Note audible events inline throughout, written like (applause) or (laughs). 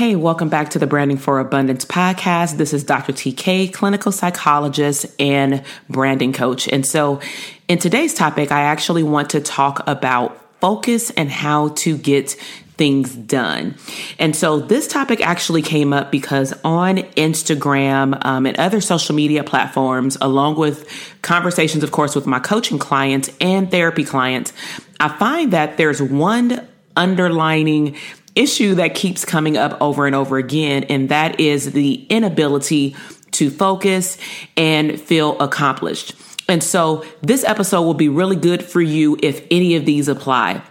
Hey, welcome back to the Branding for Abundance podcast. This is Dr. TK, clinical psychologist and branding coach. And so, in today's topic, I actually want to talk about focus and how to get things done. And so this topic actually came up because on Instagram um, and other social media platforms, along with conversations, of course, with my coaching clients and therapy clients, I find that there's one underlining issue that keeps coming up over and over again, and that is the inability to focus and feel accomplished. And so this episode will be really good for you if any of these apply.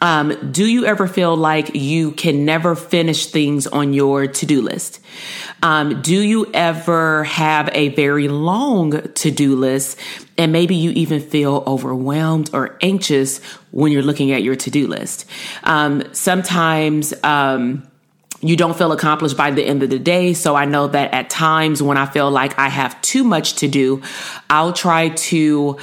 Um, do you ever feel like you can never finish things on your to do list? Um, do you ever have a very long to do list and maybe you even feel overwhelmed or anxious when you're looking at your to do list? Um, sometimes, um, you don't feel accomplished by the end of the day. So I know that at times when I feel like I have too much to do, I'll try to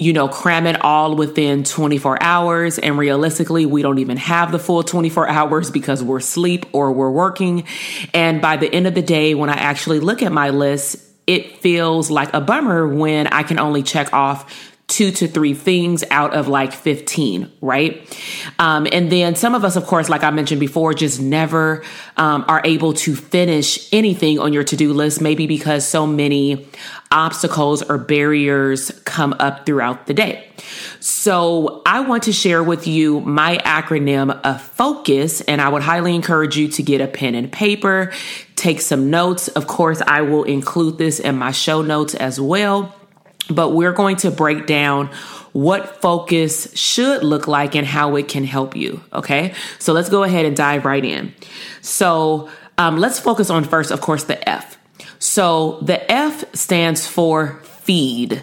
you know, cram it all within 24 hours. And realistically, we don't even have the full 24 hours because we're asleep or we're working. And by the end of the day, when I actually look at my list, it feels like a bummer when I can only check off two to three things out of like 15, right? Um, and then some of us, of course, like I mentioned before, just never um, are able to finish anything on your to do list, maybe because so many obstacles or barriers come up throughout the day. So I want to share with you my acronym of focus, and I would highly encourage you to get a pen and paper, take some notes. Of course, I will include this in my show notes as well but we're going to break down what focus should look like and how it can help you. Okay. So let's go ahead and dive right in. So um, let's focus on first, of course, the F. So the F stands for feed.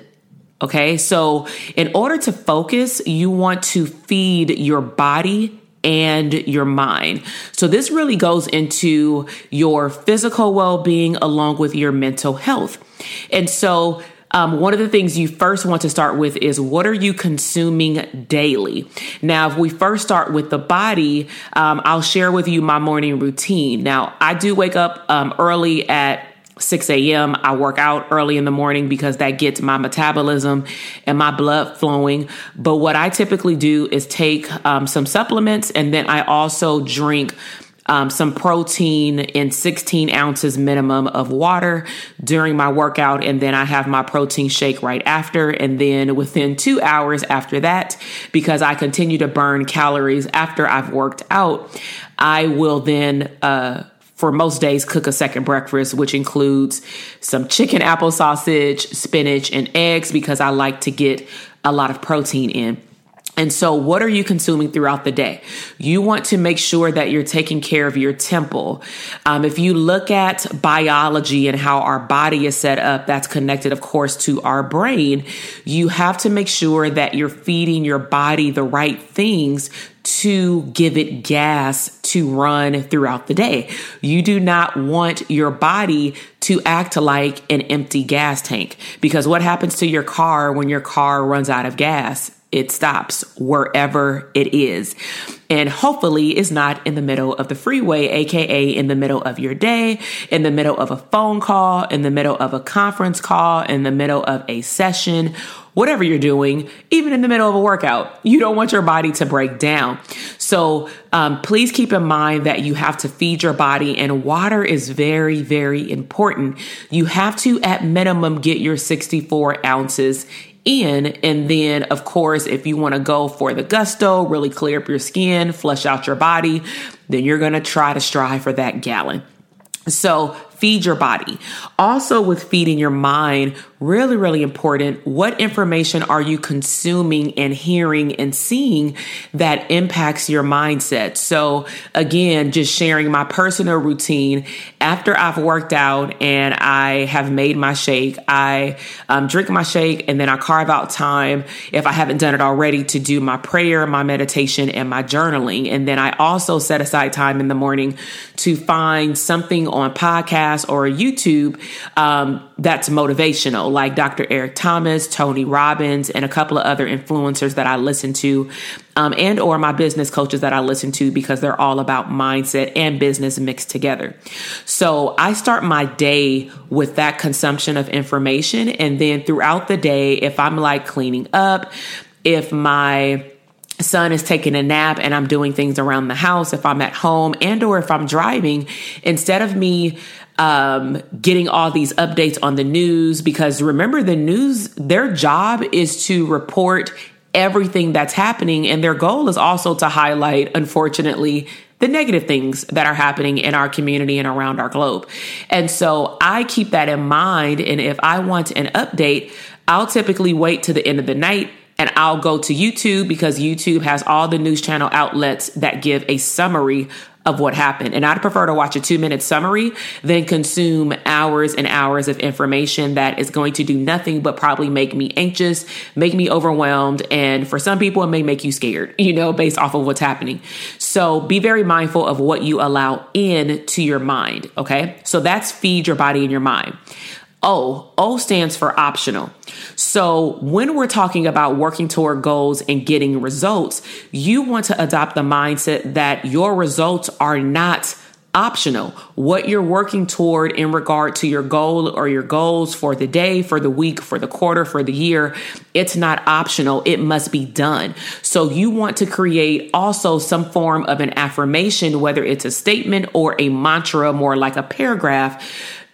Okay. So in order to focus, you want to feed your body and your mind. So this really goes into your physical well being along with your mental health. And so um, one of the things you first want to start with is what are you consuming daily? Now, if we first start with the body, um, I'll share with you my morning routine. Now, I do wake up um, early at 6 a.m. I work out early in the morning because that gets my metabolism and my blood flowing. But what I typically do is take um, some supplements and then I also drink um, some protein in 16 ounces minimum of water during my workout. And then I have my protein shake right after. And then within two hours after that, because I continue to burn calories after I've worked out, I will then, uh, for most days cook a second breakfast which includes some chicken apple sausage spinach and eggs because i like to get a lot of protein in and so, what are you consuming throughout the day? You want to make sure that you're taking care of your temple. Um, if you look at biology and how our body is set up, that's connected, of course, to our brain. You have to make sure that you're feeding your body the right things to give it gas to run throughout the day. You do not want your body to act like an empty gas tank because what happens to your car when your car runs out of gas? it stops wherever it is. And hopefully is not in the middle of the freeway, aka in the middle of your day, in the middle of a phone call, in the middle of a conference call, in the middle of a session, whatever you're doing, even in the middle of a workout. You don't want your body to break down. So um, please keep in mind that you have to feed your body, and water is very, very important. You have to, at minimum, get your 64 ounces in. And then, of course, if you want to go for the gusto, really clear up your skin, flush out your body, then you're going to try to strive for that gallon. So, feed your body. Also, with feeding your mind, really, really important. What information are you consuming and hearing and seeing that impacts your mindset? So, again, just sharing my personal routine after I've worked out and I have made my shake, I um, drink my shake and then I carve out time, if I haven't done it already, to do my prayer, my meditation, and my journaling. And then I also set aside time in the morning to find something on podcast or YouTube um, that's motivational, like Dr. Eric Thomas, Tony Robbins, and a couple of other influencers that I listen to, um, and or my business coaches that I listen to because they're all about mindset and business mixed together. So I start my day with that consumption of information, and then throughout the day, if I'm like cleaning up, if my son is taking a nap and I'm doing things around the house, if I'm at home and or if I'm driving, instead of me um, getting all these updates on the news because remember the news, their job is to report everything that's happening. And their goal is also to highlight, unfortunately, the negative things that are happening in our community and around our globe. And so I keep that in mind. And if I want an update, I'll typically wait to the end of the night and I'll go to YouTube because YouTube has all the news channel outlets that give a summary of what happened. And I'd prefer to watch a two minute summary than consume hours and hours of information that is going to do nothing but probably make me anxious, make me overwhelmed. And for some people, it may make you scared, (laughs) you know, based off of what's happening. So be very mindful of what you allow in to your mind. Okay. So that's feed your body and your mind. O. O stands for optional. So when we're talking about working toward goals and getting results, you want to adopt the mindset that your results are not optional. What you're working toward in regard to your goal or your goals for the day, for the week, for the quarter, for the year, it's not optional. It must be done. So you want to create also some form of an affirmation, whether it's a statement or a mantra, more like a paragraph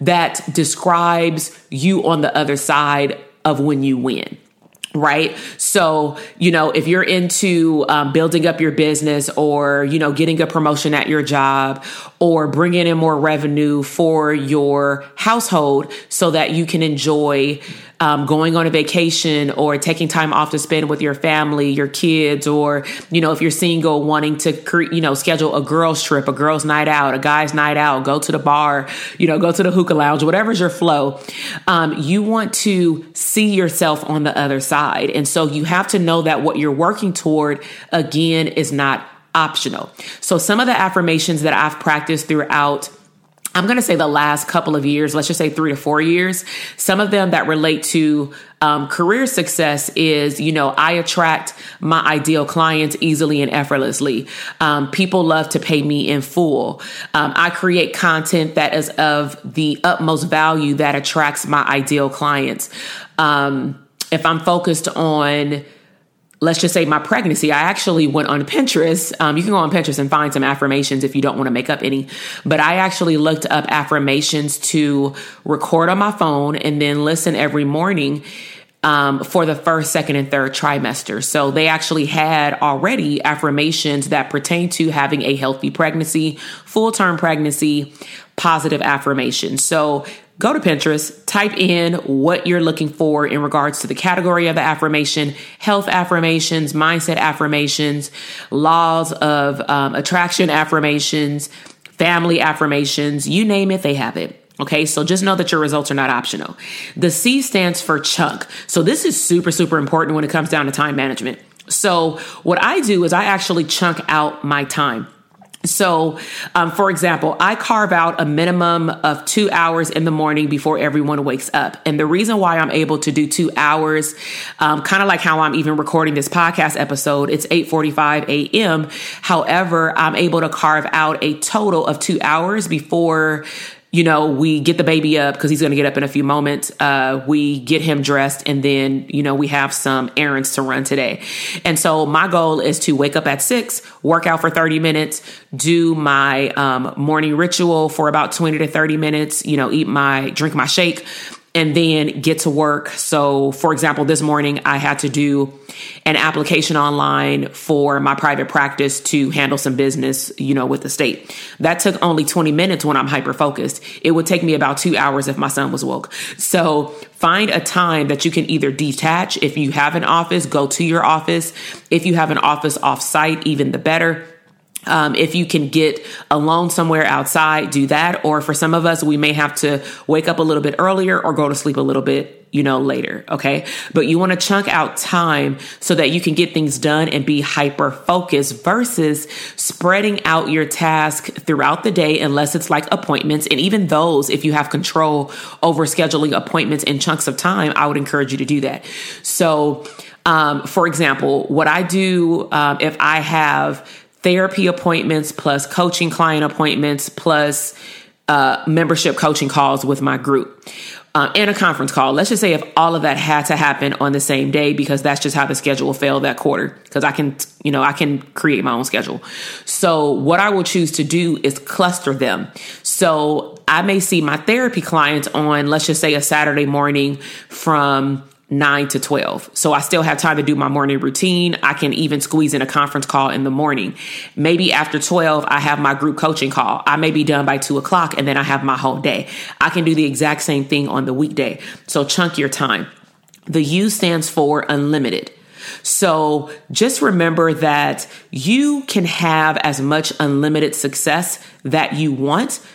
that describes you on the other side of when you win right? So you know if you're into um, building up your business or you know getting a promotion at your job or bringing in more revenue for your household so that you can enjoy um, going on a vacation or taking time off to spend with your family, your kids, or, you know, if you're single, wanting to, cre- you know, schedule a girl's trip, a girl's night out, a guy's night out, go to the bar, you know, go to the hookah lounge, whatever's your flow. Um, you want to see yourself on the other side. And so you have to know that what you're working toward, again, is not optional. So some of the affirmations that I've practiced throughout I'm going to say the last couple of years, let's just say three to four years, some of them that relate to um, career success is, you know, I attract my ideal clients easily and effortlessly. Um, people love to pay me in full. Um, I create content that is of the utmost value that attracts my ideal clients. Um, if I'm focused on, let's just say my pregnancy, I actually went on Pinterest. Um, you can go on Pinterest and find some affirmations if you don't want to make up any. But I actually looked up affirmations to record on my phone and then listen every morning. Um, for the first, second, and third trimester. So they actually had already affirmations that pertain to having a healthy pregnancy, full term pregnancy, positive affirmations. So go to Pinterest, type in what you're looking for in regards to the category of the affirmation, health affirmations, mindset affirmations, laws of um, attraction affirmations, family affirmations, you name it, they have it. Okay, so just know that your results are not optional. The C stands for chunk. So this is super, super important when it comes down to time management. So what I do is I actually chunk out my time. So, um, for example, I carve out a minimum of two hours in the morning before everyone wakes up. And the reason why I'm able to do two hours, um, kind of like how I'm even recording this podcast episode, it's 8:45 a.m. However, I'm able to carve out a total of two hours before you know, we get the baby up because he's going to get up in a few moments. Uh, we get him dressed and then, you know, we have some errands to run today. And so my goal is to wake up at six, work out for 30 minutes, do my um, morning ritual for about 20 to 30 minutes, you know, eat my, drink my shake and then get to work. So, for example, this morning I had to do an application online for my private practice to handle some business, you know, with the state. That took only 20 minutes when I'm hyper focused. It would take me about two hours if my son was woke. So, find a time that you can either detach. If you have an office, go to your office. If you have an office off site, even the better um, if you can get alone somewhere outside, do that. Or for some of us, we may have to wake up a little bit earlier or go to sleep a little bit, you know, later. Okay. But you want to chunk out time so that you can get things done and be hyper focused versus spreading out your task throughout the day, unless it's like appointments. And even those, if you have control over scheduling appointments in chunks of time, I would encourage you to do that. So, um, for example, what I do um, if I have therapy appointments plus coaching client appointments plus uh, membership coaching calls with my group. Uh, and a conference call. Let's just say if all of that had to happen on the same day because that's just how the schedule fell that quarter. Because I can, you know, I can create my own schedule. So what I will choose to do is cluster them. So I may see my therapy clients on, let's just say, a Saturday morning from 9 to 12. So I still have time to do my morning routine. I can even squeeze in a conference call in the morning. Maybe after 12, I have my group coaching call. I may be done by 2 o'clock and then I have my whole day. I can do the exact same thing on the weekday. So chunk your time. The U stands for unlimited. So just remember that you can have as much unlimited success that you want,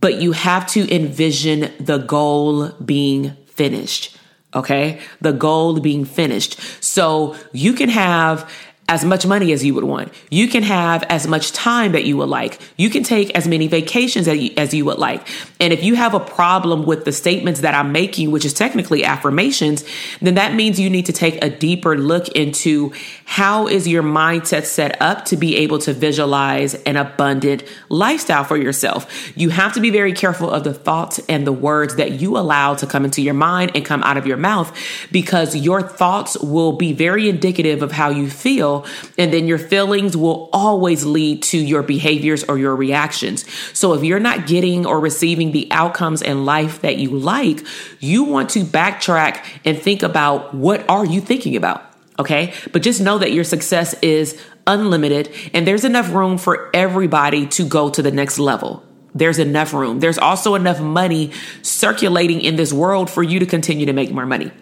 but you have to envision the goal being finished. Okay. The goal being finished. So you can have as much money as you would want. You can have as much time that you would like. You can take as many vacations as you, as you would like. And if you have a problem with the statements that I'm making, which is technically affirmations, then that means you need to take a deeper look into how is your mindset set up to be able to visualize an abundant lifestyle for yourself. You have to be very careful of the thoughts and the words that you allow to come into your mind and come out of your mouth because your thoughts will be very indicative of how you feel and then your feelings will always lead to your behaviors or your reactions. So if you're not getting or receiving the outcomes in life that you like, you want to backtrack and think about what are you thinking about? Okay. But just know that your success is unlimited and there's enough room for everybody to go to the next level. There's enough room. There's also enough money circulating in this world for you to continue to make more money.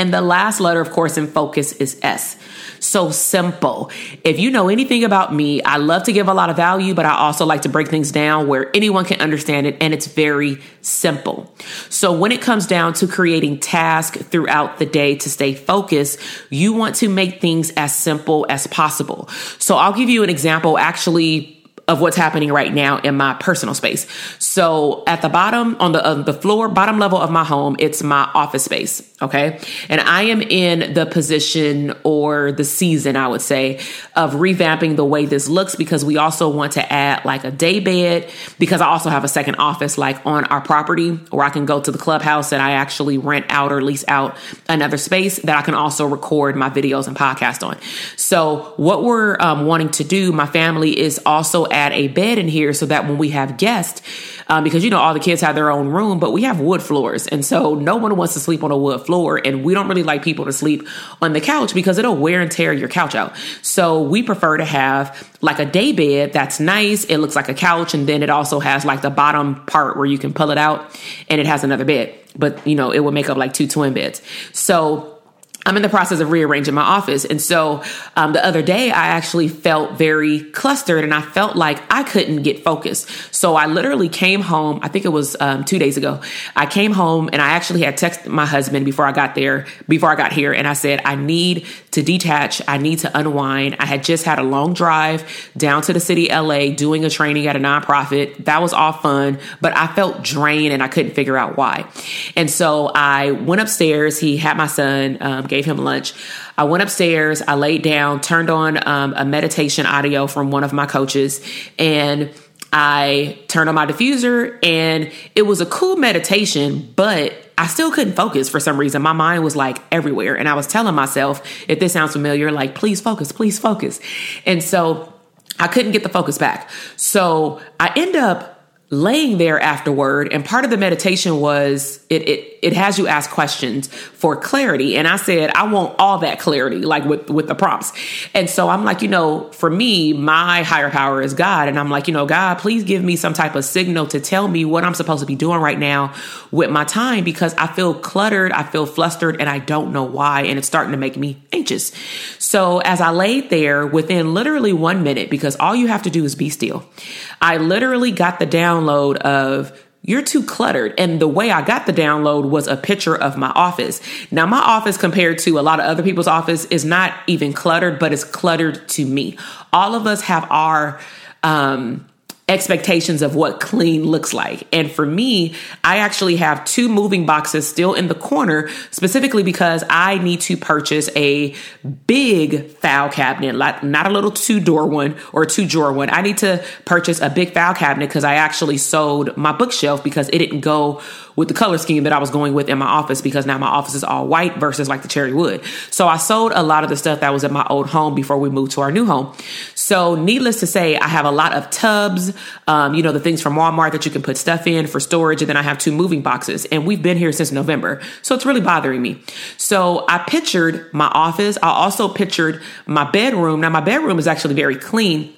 And the last letter, of course, in focus is S. So simple. If you know anything about me, I love to give a lot of value, but I also like to break things down where anyone can understand it and it's very simple. So when it comes down to creating tasks throughout the day to stay focused, you want to make things as simple as possible. So I'll give you an example actually of what's happening right now in my personal space. So at the bottom on the uh, the floor bottom level of my home, it's my office space, okay? And I am in the position or the season, I would say, of revamping the way this looks because we also want to add like a day bed because I also have a second office like on our property where I can go to the clubhouse and I actually rent out or lease out another space that I can also record my videos and podcast on. So what we're um, wanting to do, my family is also add a bed in here so that when we have guests, um, because you know all the kids have their own room, but we have wood floors, and so no one wants to sleep on a wood floor, and we don't really like people to sleep on the couch because it'll wear and tear your couch out. So we prefer to have like a day bed that's nice. It looks like a couch, and then it also has like the bottom part where you can pull it out, and it has another bed. But you know it will make up like two twin beds. So I'm in the process of rearranging my office. And so um, the other day, I actually felt very clustered and I felt like I couldn't get focused. So I literally came home, I think it was um, two days ago. I came home and I actually had texted my husband before I got there, before I got here. And I said, I need to detach. I need to unwind. I had just had a long drive down to the city, LA, doing a training at a nonprofit. That was all fun, but I felt drained and I couldn't figure out why. And so I went upstairs. He had my son. Um, gave him lunch. I went upstairs, I laid down, turned on um, a meditation audio from one of my coaches, and I turned on my diffuser, and it was a cool meditation, but I still couldn't focus for some reason. My mind was like everywhere. And I was telling myself, if this sounds familiar, like, please focus, please focus. And so I couldn't get the focus back. So I end up laying there afterward and part of the meditation was it, it it has you ask questions for clarity. And i said i want all that clarity like with with the prompts. And so i'm like you know for me my higher power is god. And i'm like you know god please give me some type of signal to tell me what i'm supposed to be doing right now with my time because i feel cluttered i feel flustered and i don't know why. And it's starting to make me anxious. So as i laid there within literally one minute because all you have to do is be still i literally got the down download of you're too cluttered. And the way I got the download was a picture of my office. Now, my office compared to a lot of other people's office is not even cluttered, but it's cluttered to me. All of us have our, um, expectations of what clean looks like. And for me, I actually have two moving boxes still in the corner, specifically because I need to purchase a big file cabinet, not a little two door one or two drawer one. I need to purchase a big file cabinet because I actually sold my bookshelf because it didn't go with the color scheme that I was going with in my office because now my office is all white versus like the cherry wood. So I sold a lot of the stuff that was at my old home before we moved to our new home. So needless to say, I have a lot of tubs, um, you know, the things from Walmart that you can put stuff in for storage. And then I have two moving boxes and we've been here since November. So it's really bothering me. So I pictured my office. I also pictured my bedroom. Now my bedroom is actually very clean,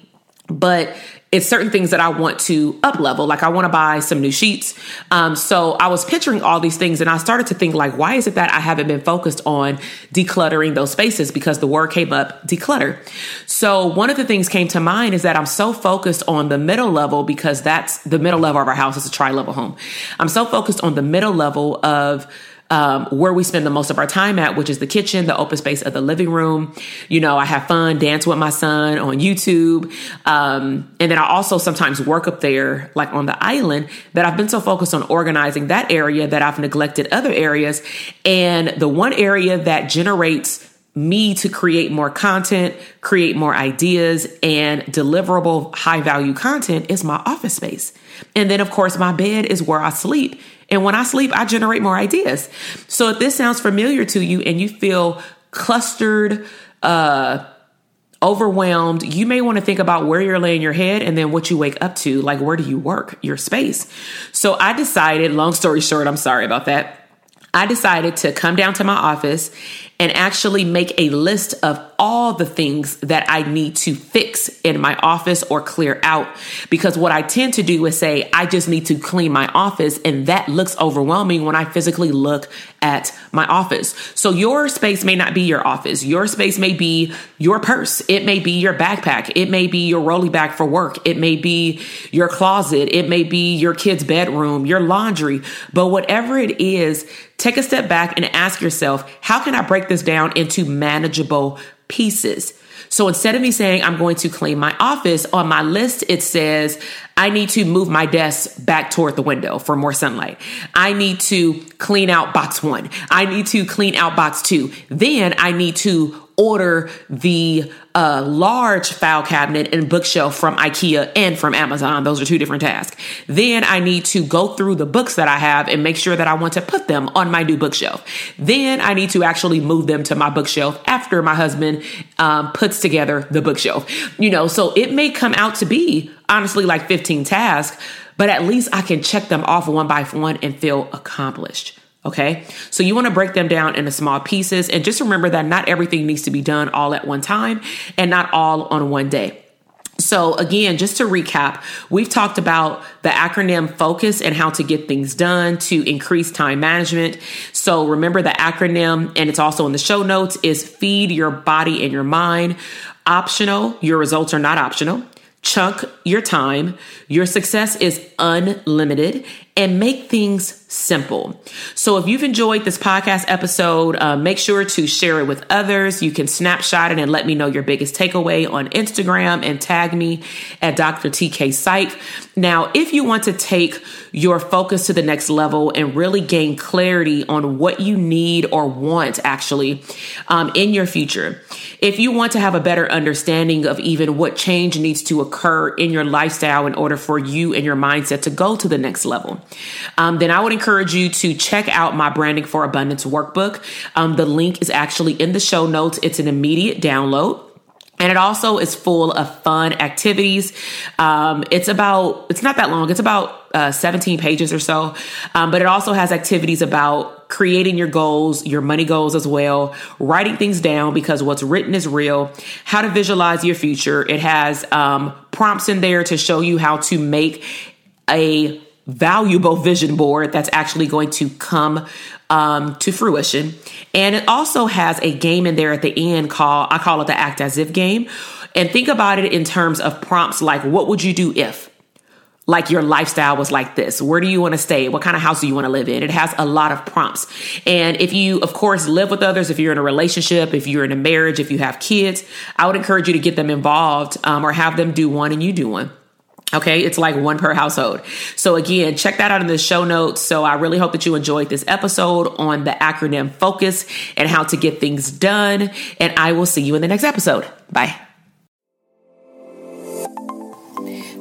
but it's certain things that I want to up level. Like I want to buy some new sheets. Um, so I was picturing all these things and I started to think like, why is it that I haven't been focused on decluttering those spaces? Because the word came up, declutter. So one of the things came to mind is that I'm so focused on the middle level because that's the middle level of our house is a tri-level home. I'm so focused on the middle level of um, where we spend the most of our time at, which is the kitchen, the open space of the living room. You know, I have fun, dance with my son on YouTube. Um, and then I also sometimes work up there, like on the island, that I've been so focused on organizing that area that I've neglected other areas. And the one area that generates me to create more content, create more ideas, and deliverable high value content is my office space. And then, of course, my bed is where I sleep. And when I sleep, I generate more ideas. So if this sounds familiar to you and you feel clustered, uh, overwhelmed, you may want to think about where you're laying your head and then what you wake up to. Like, where do you work? Your space. So I decided, long story short, I'm sorry about that. I decided to come down to my office and actually make a list of all the things that I need to fix in my office or clear out. Because what I tend to do is say, I just need to clean my office. And that looks overwhelming when I physically look at my office. So your space may not be your office. Your space may be your purse. It may be your backpack. It may be your rolly bag for work. It may be your closet. It may be your kid's bedroom, your laundry. But whatever it is, take a step back and ask yourself, how can I break this down into manageable pieces? So instead of me saying I'm going to clean my office, on my list it says I need to move my desk back toward the window for more sunlight. I need to clean out box one. I need to clean out box two. Then I need to order the uh, large file cabinet and bookshelf from IKEA and from Amazon. Those are two different tasks. Then I need to go through the books that I have and make sure that I want to put them on my new bookshelf. Then I need to actually move them to my bookshelf after my husband um, puts together the bookshelf. You know, so it may come out to be honestly like 15 tasks, but at least I can check them off one by one and feel accomplished. Okay. So you want to break them down into small pieces and just remember that not everything needs to be done all at one time and not all on one day. So again, just to recap, we've talked about the acronym focus and how to get things done to increase time management. So remember the acronym and it's also in the show notes is feed your body and your mind. Optional. Your results are not optional chunk your time. Your success is unlimited and make things simple. So if you've enjoyed this podcast episode, uh, make sure to share it with others. You can snapshot it and let me know your biggest takeaway on Instagram and tag me at Dr. TK Psych. Now, if you want to take your focus to the next level and really gain clarity on what you need or want actually um, in your future, if you want to have a better understanding of even what change needs to occur in your lifestyle in order for you and your mindset to go to the next level, um, then I would encourage you to check out my Branding for Abundance workbook. Um, the link is actually in the show notes. It's an immediate download. And it also is full of fun activities. Um, it's about, it's not that long. It's about uh, 17 pages or so. Um, but it also has activities about creating your goals, your money goals as well, writing things down because what's written is real, how to visualize your future. It has um, prompts in there to show you how to make a valuable vision board that's actually going to come um, to fruition. And it also has a game in there at the end called, I call it the act as if game. And think about it in terms of prompts like, what would you do if? like your lifestyle was like this. Where do you want to stay? What kind of house do you want to live in? It has a lot of prompts. And if you, of course, live with others, if you're in a relationship, if you're in a marriage, if you have kids, I would encourage you to get them involved um, or have them do one and you do one. Okay, it's like one per household. So, again, check that out in the show notes. So, I really hope that you enjoyed this episode on the acronym FOCUS and how to get things done. And I will see you in the next episode. Bye.